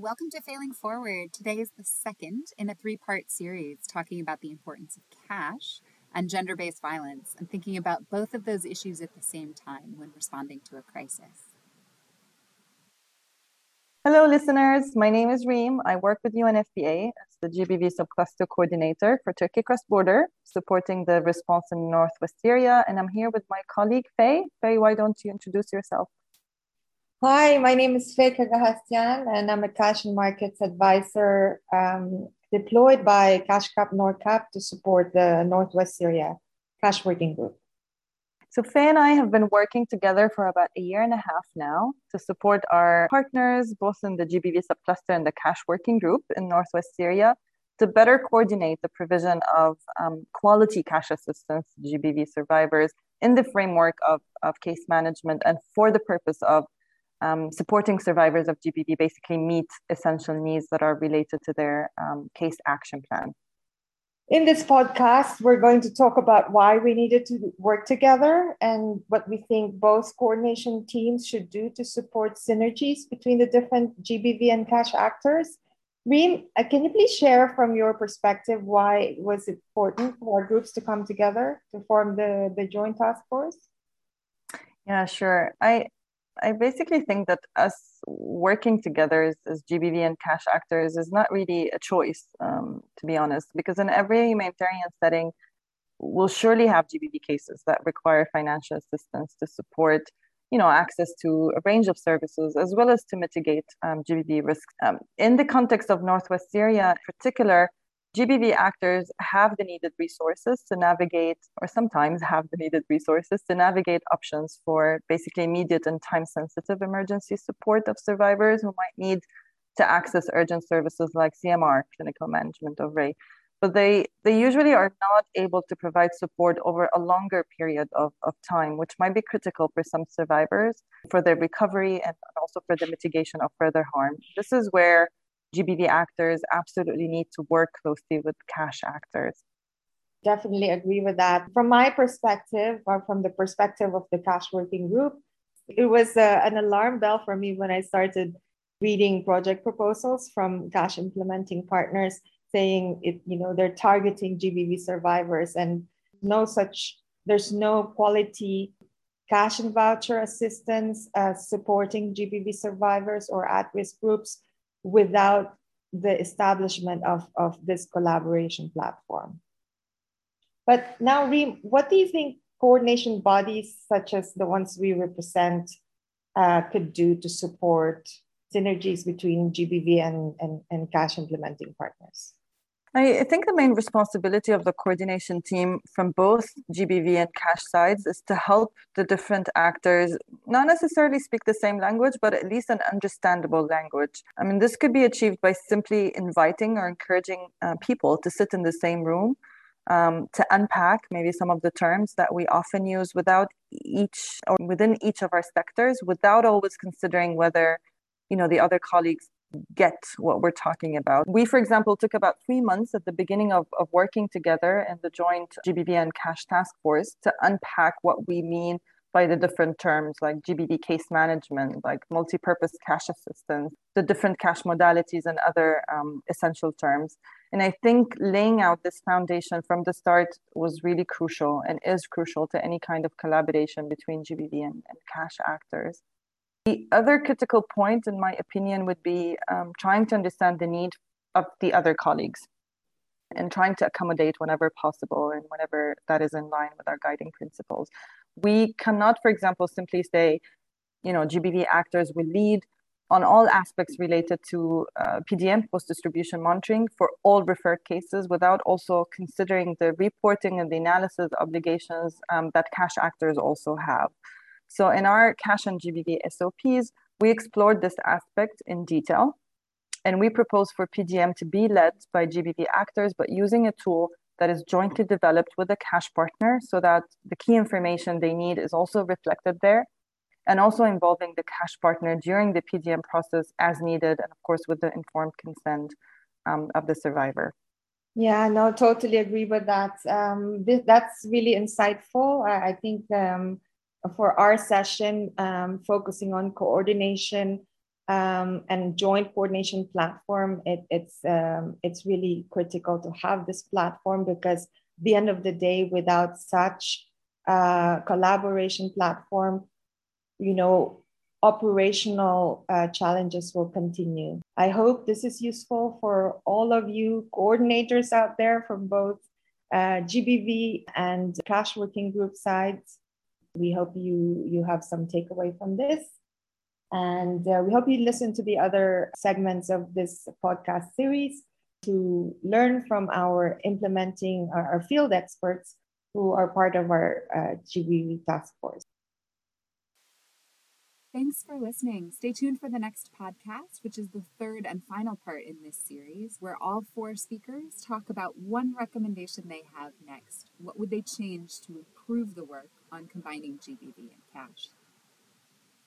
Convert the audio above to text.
Welcome to Failing Forward. Today is the second in a three part series talking about the importance of cash and gender based violence and thinking about both of those issues at the same time when responding to a crisis. Hello, listeners. My name is Reem. I work with UNFPA as the GBV subcluster coordinator for Turkey Cross Border, supporting the response in Northwest Syria. And I'm here with my colleague, Faye. Faye, why don't you introduce yourself? Hi, my name is Faye Kagahastian, and I'm a cash and markets advisor um, deployed by CashCap NorCap to support the Northwest Syria Cash Working Group. So Faye and I have been working together for about a year and a half now to support our partners, both in the GBV subcluster and the Cash Working Group in Northwest Syria, to better coordinate the provision of um, quality cash assistance to GBV survivors in the framework of, of case management and for the purpose of um, supporting survivors of GBV basically meet essential needs that are related to their um, case action plan. In this podcast, we're going to talk about why we needed to work together and what we think both coordination teams should do to support synergies between the different GBV and cash actors. Reem, uh, can you please share from your perspective why it was important for groups to come together to form the, the joint task force? Yeah, sure. I I basically think that us working together as, as GBV and cash actors is not really a choice, um, to be honest, because in every humanitarian setting, we'll surely have GBV cases that require financial assistance to support, you know, access to a range of services as well as to mitigate um, GBV risks. Um, in the context of Northwest Syria, in particular, GBV actors have the needed resources to navigate, or sometimes have the needed resources to navigate options for basically immediate and time sensitive emergency support of survivors who might need to access urgent services like CMR, clinical management of rape. But they, they usually are not able to provide support over a longer period of, of time, which might be critical for some survivors for their recovery and also for the mitigation of further harm. This is where GBV actors absolutely need to work closely with cash actors. Definitely agree with that. From my perspective, or from the perspective of the cash working group, it was uh, an alarm bell for me when I started reading project proposals from cash implementing partners saying it, you know, they're targeting GBV survivors and no such, there's no quality cash and voucher assistance uh, supporting GBV survivors or at risk groups without the establishment of, of this collaboration platform. But now, Reem, what do you think coordination bodies such as the ones we represent uh, could do to support synergies between GBV and, and, and cash implementing partners? I think the main responsibility of the coordination team from both GBV and cash sides is to help the different actors not necessarily speak the same language, but at least an understandable language. I mean, this could be achieved by simply inviting or encouraging uh, people to sit in the same room um, to unpack maybe some of the terms that we often use without each or within each of our sectors without always considering whether you know the other colleagues get what we're talking about. We, for example, took about three months at the beginning of, of working together in the joint GBV and cash task force to unpack what we mean by the different terms like GBV case management, like multi-purpose cash assistance, the different cash modalities and other um, essential terms. And I think laying out this foundation from the start was really crucial and is crucial to any kind of collaboration between GBV and, and cash actors. The other critical point, in my opinion, would be um, trying to understand the need of the other colleagues and trying to accommodate whenever possible and whenever that is in line with our guiding principles. We cannot, for example, simply say, you know, GBV actors will lead on all aspects related to uh, PDM, post distribution monitoring, for all referred cases without also considering the reporting and the analysis obligations um, that cash actors also have. So in our cash and GBV SOPs, we explored this aspect in detail. And we propose for PDM to be led by GBV actors, but using a tool that is jointly developed with a cash partner so that the key information they need is also reflected there and also involving the cash partner during the PDM process as needed, and of course, with the informed consent um, of the survivor. Yeah, no, totally agree with that. Um, this, that's really insightful. I, I think um, for our session, um, focusing on coordination um, and joint coordination platform, it, it's um, it's really critical to have this platform because the end of the day, without such uh, collaboration platform, you know, operational uh, challenges will continue. I hope this is useful for all of you coordinators out there from both uh, GBV and cash working group sides. We hope you you have some takeaway from this. And uh, we hope you listen to the other segments of this podcast series to learn from our implementing our, our field experts who are part of our uh, GBV task force. Thanks for listening. Stay tuned for the next podcast, which is the third and final part in this series, where all four speakers talk about one recommendation they have next. What would they change to improve the work on combining GBV and cash?